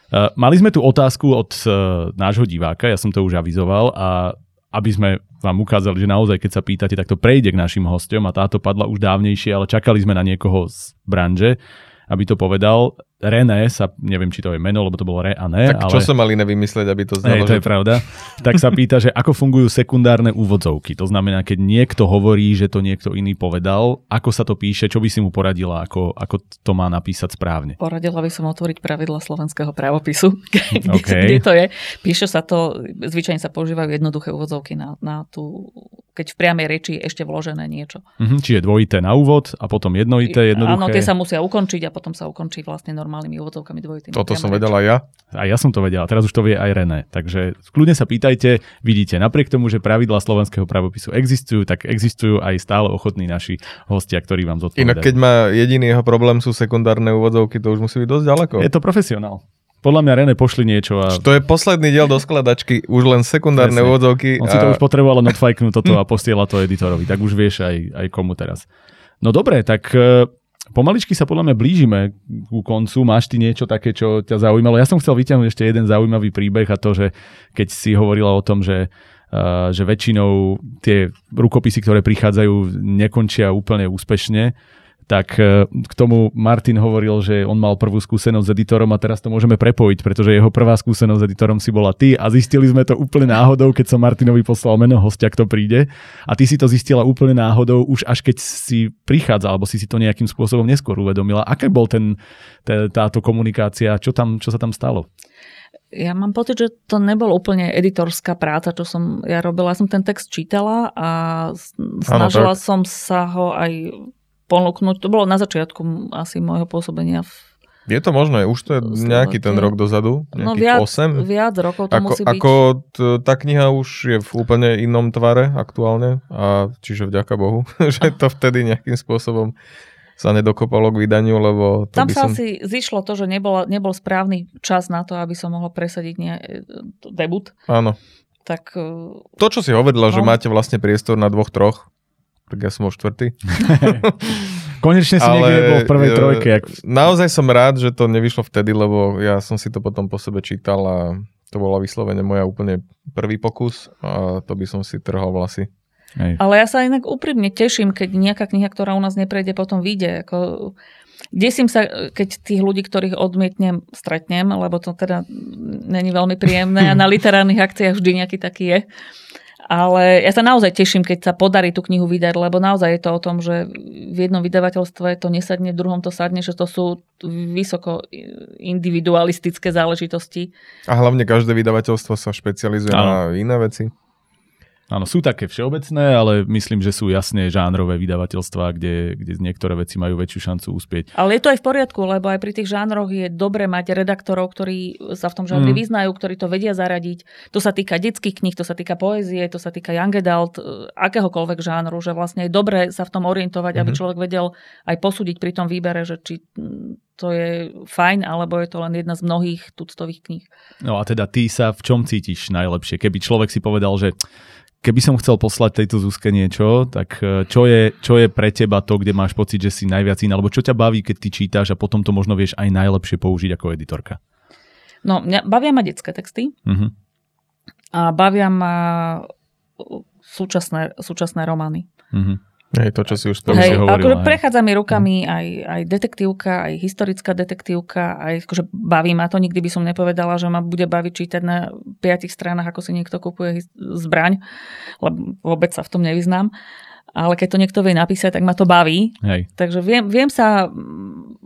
Uh, mali sme tu otázku od uh, nášho diváka, ja som to už avizoval a aby sme vám ukázali, že naozaj, keď sa pýtate, tak to prejde k našim hostom a táto padla už dávnejšie, ale čakali sme na niekoho z branže, aby to povedal. René sa, neviem, či to je meno, lebo to bolo Re a ne, Tak ale... čo som mal iné vymyslieť, aby to Hej, znalo, to je pravda. Tak sa pýta, že ako fungujú sekundárne úvodzovky. To znamená, keď niekto hovorí, že to niekto iný povedal, ako sa to píše, čo by si mu poradila, ako, ako to má napísať správne. Poradila by som otvoriť pravidla slovenského právopisu, kde, OK. kde to je. Píše sa to, zvyčajne sa používajú jednoduché úvodzovky na, na tú, keď v priamej reči je ešte vložené niečo. Mhm, čiže dvojité na úvod a potom jednoduché, jednoduché. Áno, tie sa musia ukončiť a potom sa ukončí vlastne normálnymi úvodzovkami dvojitými. Toto som reči. vedel aj ja. A ja som to vedel, a teraz už to vie aj René. Takže kľudne sa pýtajte, vidíte, napriek tomu, že pravidlá slovenského pravopisu existujú, tak existujú aj stále ochotní naši hostia, ktorí vám zodpovedajú. Inak keď má jediný jeho problém sú sekundárne úvodzovky, to už musí byť dosť ďaleko. Je to profesionál. Podľa mňa René pošli niečo a To je posledný diel do skladačky, už len sekundárne úvodzovky. On si to už potreboval odfajknúť toto a posiela to editorovi, tak už vieš aj, aj komu teraz. No dobre, tak e, pomaličky sa podľa mňa blížime ku koncu. Máš ty niečo také, čo ťa zaujímalo? Ja som chcel vyťahnuť ešte jeden zaujímavý príbeh a to, že keď si hovorila o tom, že Uh, že väčšinou tie rukopisy, ktoré prichádzajú, nekončia úplne úspešne, tak uh, k tomu Martin hovoril, že on mal prvú skúsenosť s editorom a teraz to môžeme prepojiť, pretože jeho prvá skúsenosť s editorom si bola ty a zistili sme to úplne náhodou, keď som Martinovi poslal meno hostia, kto príde a ty si to zistila úplne náhodou, už až keď si prichádza, alebo si si to nejakým spôsobom neskôr uvedomila. Aké bol ten, tá, táto komunikácia, čo, tam, čo sa tam stalo? Ja mám pocit, že to nebol úplne editorská práca, čo som ja robila. Ja som ten text čítala a snažila tak. som sa ho aj ponúknuť. To bolo na začiatku asi môjho pôsobenia. V, Je to možné, už to je nejaký ten rok dozadu, no nejakých viac, 8. viac rokov to Ako, musí byť. ako t- tá kniha už je v úplne inom tvare aktuálne, a čiže vďaka Bohu, že to vtedy nejakým spôsobom sa nedokopalo k vydaniu, lebo to Tam by sa som... asi zišlo to, že nebol, nebol správny čas na to, aby som mohla presadiť ne, debut. Áno. Tak e, To, čo si hovorila, že No. máte vlastne priestor na dvoch, troch, tak ja som o štvrtý. Konečne si niekde nebol v prvej e, trojke. Jak... Naozaj som rád, že to nevyšlo vtedy, lebo ja som si to potom po sebe čítal a to bola vyslovene moja úplne prvý pokus a to by som si trhal vlasy. Hej. Ale ja sa inak úprimne teším, keď nejaká kniha, ktorá u nás neprejde, potom vyjde. Ako, desím sa, keď tých ľudí, ktorých odmietnem, stretnem, lebo to teda není veľmi príjemné a na literárnych akciách vždy nejaký taký je. Ale ja sa naozaj teším, keď sa podarí tú knihu vydať, lebo naozaj je to o tom, že v jednom vydavateľstve to nesadne, v druhom to sadne, že to sú vysoko individualistické záležitosti. A hlavne každé vydavateľstvo sa špecializuje Áno. na iné veci. Áno, sú také všeobecné, ale myslím, že sú jasne žánrové vydavateľstvá, kde, kde niektoré veci majú väčšiu šancu uspieť. Ale je to aj v poriadku, lebo aj pri tých žánroch je dobre mať redaktorov, ktorí sa v tom žánri Mm. vyznajú, ktorí to vedia zaradiť. To sa týka detských kníh, to sa týka poézie, to sa týka young adult, e, akéhokoľvek žánru, že vlastne je dobre sa v tom orientovať, mm-hmm. aby Mhm. človek vedel aj posúdiť pri tom výbere, že či to je fajn, alebo je to len jedna z mnohých tuctových kníh. No a teda ty sa v čom cítiš najlepšie? Keby človek si povedal, že keby som chcel poslať tejto Zuzke niečo, tak e, čo je, čo je pre teba to, kde máš pocit, že si najviac iný, alebo čo ťa baví, keď ty čítaš a potom to možno vieš aj najlepšie použiť ako editorka? No, mňa bavia ma detské texty. Mhm. A bavia ma súčasné, súčasné romány. Mhm. Hej, to, čo si už To už si Hej, hovorila, akože hej. prechádza mi rukami aj, aj detektívka, aj historická detektívka, aj akože baví ma to. Nikdy by som nepovedala, že ma bude baviť čítať na piatich stranách, ako si niekto kupuje zbraň, lebo vôbec sa v tom nevyznám. Ale keď to niekto vie napísať, tak ma to baví. Hej. Takže viem, viem sa,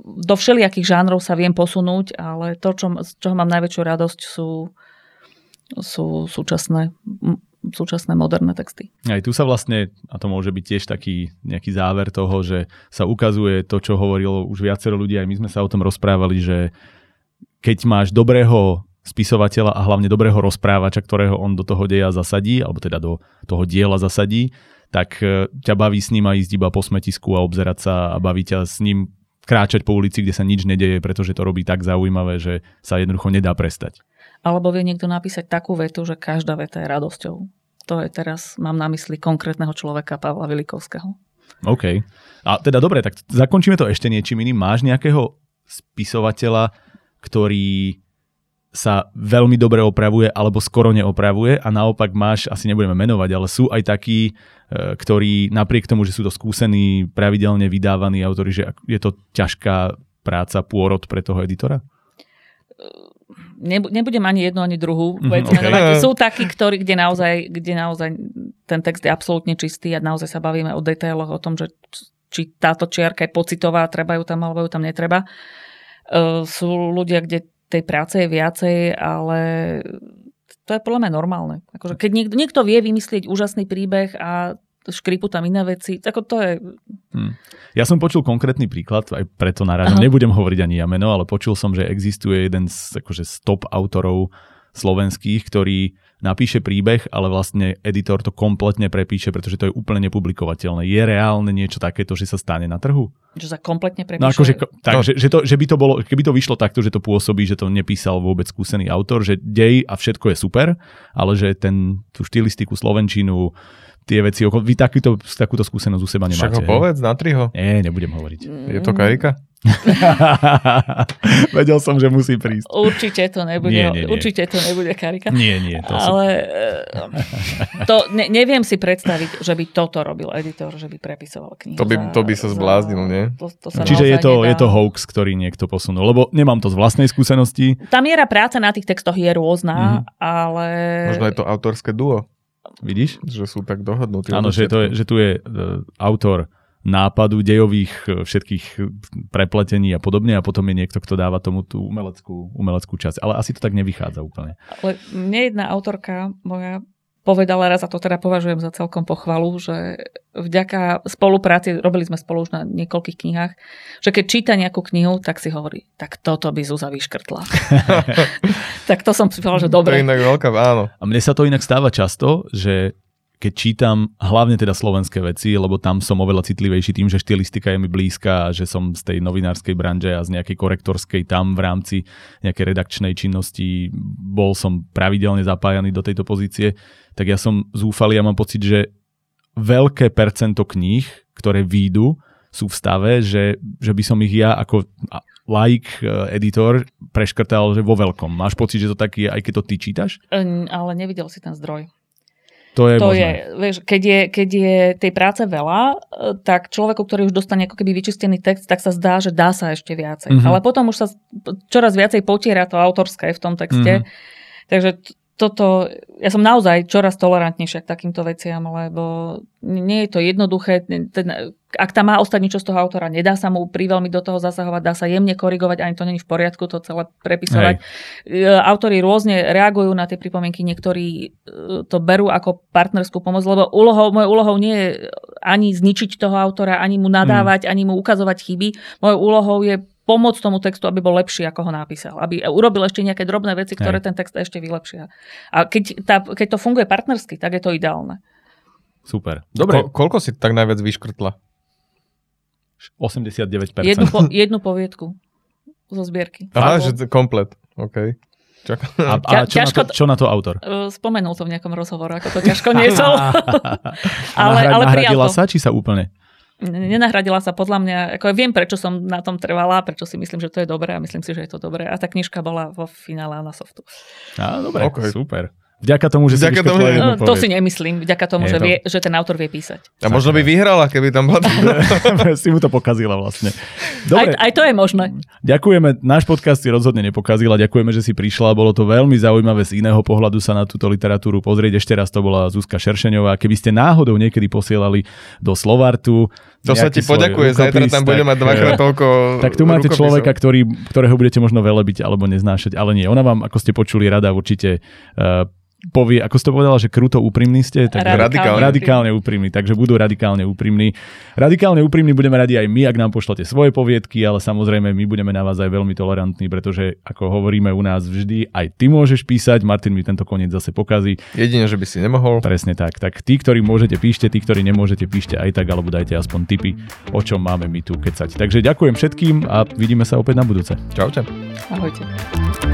do všelijakých žánrov sa viem posunúť, ale to, čo, z čoho mám najväčšiu radosť, sú, sú súčasné, súčasné moderné texty. Aj tu sa vlastne, a to môže byť tiež taký nejaký záver toho, že sa ukazuje to, čo hovorilo už viacero ľudí, aj my sme sa o tom rozprávali, že keď máš dobrého spisovateľa a hlavne dobrého rozprávača, ktorého on do toho deja zasadí, alebo teda do toho diela zasadí, tak e, ťa baví s ním aj ísť iba po smetisku a obzerať sa a baví ťa s ním kráčať po ulici, kde sa nič nedeje, pretože to robí tak zaujímavé, že sa jednoducho nedá prestať. Alebo vie niekto napísať takú vetu, že každá veta je radosťou. To je teraz, mám na mysli konkrétneho človeka Pavla Vilikovského. OK. A teda dobre, tak zakončíme to ešte niečím iným. Máš nejakého spisovateľa, ktorý sa veľmi dobre opravuje alebo skoro neopravuje a naopak máš, asi nebudeme menovať, ale sú aj takí, e, ktorí napriek tomu, že sú to skúsení, pravidelne vydávaní autori, že je to ťažká práca, pôrod pre toho editora? Nebu- Nebudem ani jednu, ani druhú vec ok. menovať. Sú takí, ktorí, kde naozaj, kde naozaj ten text je absolútne čistý a naozaj sa bavíme o detailoch, o tom, že či táto čiarka je pocitová, treba ju tam alebo ju tam netreba. Uh, sú ľudia, kde tej práce je viacej, ale to je podľa mňa normálne. Akože keď niekto, niekto vie vymyslieť úžasný príbeh a škripu tam iné veci, tak to je... Hm. Ja som počul konkrétny príklad, aj preto narážam, Aha. nebudem hovoriť ani ja meno, ale počul som, že existuje jeden z, akože, top autorov slovenských, ktorý napíše príbeh, ale vlastne editor to kompletne prepíše, pretože to je úplne nepublikovateľné. Je reálne niečo takéto, že sa stane na trhu? Že sa kompletne prepíše. No akože, ko- tak, No. že, že, to, že by to bolo, keby to vyšlo takto, že to pôsobí, že to nepísal vôbec skúsený autor, že dej a všetko je super, ale že ten, tú štilistiku, slovenčinu, tie veci, okolo, vy takýto, takúto skúsenosť u seba Však nemáte. ho hej? povedz, natri ho. Nie, nebudem hovoriť. Je to karika? Vedel som, že musí prísť. Určite to nebude, Nie, nie, nie. určite to nebude karika. Nie, nie, to som... Ale eh, to ne, neviem si predstaviť, že by toto robil editor, že by prepisoval knihu. To by- za- to by sa za- zbláznil, nie? To, to sa Čiže je to, nedá. je to hoax, ktorý niekto posunul. Lebo nemám to z vlastnej skúsenosti. Tá miera práce na tých textoch je rôzna, Mhm. ale... Možno je to autorské duo, Vidíš? že sú tak dohodnutí. Áno, že, to je, že tu je e, autor nápadu, dejových e, všetkých prepletení a podobne a potom je niekto, kto dáva tomu tú umeleckú, umeleckú časť. Ale asi to tak nevychádza úplne. Ale mne jedna autorka moja povedala raz, a to teda považujem za celkom pochvalu, že vďaka spolupráci, robili sme spolu už na niekoľkých knihách, že keď číta nejakú knihu, tak si hovorí, tak toto by Zúza vyškrtla. tak to som si povedala, že To dobre. je inak veľká, áno. A mne sa to inak stáva často, že keď čítam hlavne teda slovenské veci, lebo tam som oveľa citlivejší tým, že štilistika je mi blízka a že som z tej novinárskej branže a z nejakej korektorskej tam v rámci nejakej redakčnej činnosti bol som pravidelne zapájaný do tejto pozície, tak ja som zúfalý a mám pocit, že veľké percento kníh, ktoré výjdu, sú v stave, že, že by som ich ja ako like eh, editor preškrtal že vo veľkom. Máš pocit, že to tak je, aj keď to ty čítaš? Ehm, Ale nevidel si ten zdroj. To je To možné. je, vieš, keď je, keď je tej práce veľa, e, tak človeku, ktorý už dostane ako keby vyčistený text, tak sa zdá, že dá sa ešte viacej. Mhm. Ale potom už sa čoraz viacej potiera to autorské v tom texte. Mhm. Takže toto, ja som naozaj čoraz tolerantnejšia k takýmto veciam, lebo nie je to jednoduché. Ten, ak tam má ostať niečo z toho autora, nedá sa mu priveľmi do toho zasahovať, dá sa jemne korigovať, ani to není v poriadku to celé prepisovať. E, Autori rôzne reagujú na tie pripomienky, niektorí e, to berú ako partnerskú pomoc, lebo úlohou, mojou úlohou nie je ani zničiť toho autora, ani mu nadávať, ani mu ukazovať chyby. Mojou úlohou je pomôcť tomu textu, aby bol lepší, ako ho napísal. Aby urobil ešte nejaké drobné veci, ktoré Hej. ten text ešte vylepšia. A keď, tá, keď to funguje partnersky, tak je to ideálne. Super. Dobre, Ko- koľko si tak najviac vyškrtla? 89%. Jednu, po, jednu poviedku zo zbierky. Aha, Alebo, že to- komplet. OK. Čaká. A, a čo, na Ťažko to, čo na to autor? spomenul to v nejakom rozhovore, ako to ťažko niesol. ale, ale prijal to. sa, či sa úplne? Nenahradila sa podľa mňa, ako ja viem, prečo som na tom trvala, prečo si myslím, že to je dobré a myslím si, že je to dobré. A tá knižka bola vo finále na softu. Á, dobre, Ok. super. Vďaka tomu, že Vďaka si tomu, že- jednu No, to si nemyslím, vďaka tomu, že, to- vie, že ten autor vie písať. A možno by vyhrala, keby tam bola... si mu to pokazila vlastne. Aj, Dobre, aj to je možné. ďakujeme. Náš podcast si rozhodne nepokazila. Ďakujeme, že si prišla. Bolo to veľmi zaujímavé z iného pohľadu sa na túto literatúru pozrieť. Ešte raz to bola Zuzka Šeršeňová. Keby ste náhodou niekedy posielali do Slovartu, To sa ti poďakuje, zajtra tam bude tak, mať dvakrát toľko Tak tu máte rukopisov. človeka, ktorý, ktorého budete možno velebiť alebo neznášať, ale nie. Ona vám, ako ste počuli, rada určite uh, povie, ako ste povedala, že kruto úprimní ste, tak Radikálne. radikálne úprimní, takže budú radikálne úprimní. Radikálne úprimní budeme radi aj my, ak nám pošlete svoje poviedky, ale samozrejme my budeme na vás aj veľmi tolerantní, pretože ako hovoríme u nás vždy, aj ty môžeš písať, Martin mi tento koniec zase pokazí. Jedine, že by si nemohol. Presne tak. Tak tí, ktorí môžete, píšte, tí, ktorí nemôžete, píšte aj tak, alebo dajte aspoň tipy, o čom máme my tu kecať. Takže ďakujem všetkým a vidíme sa opäť na budúce. Čaute. Ahojte.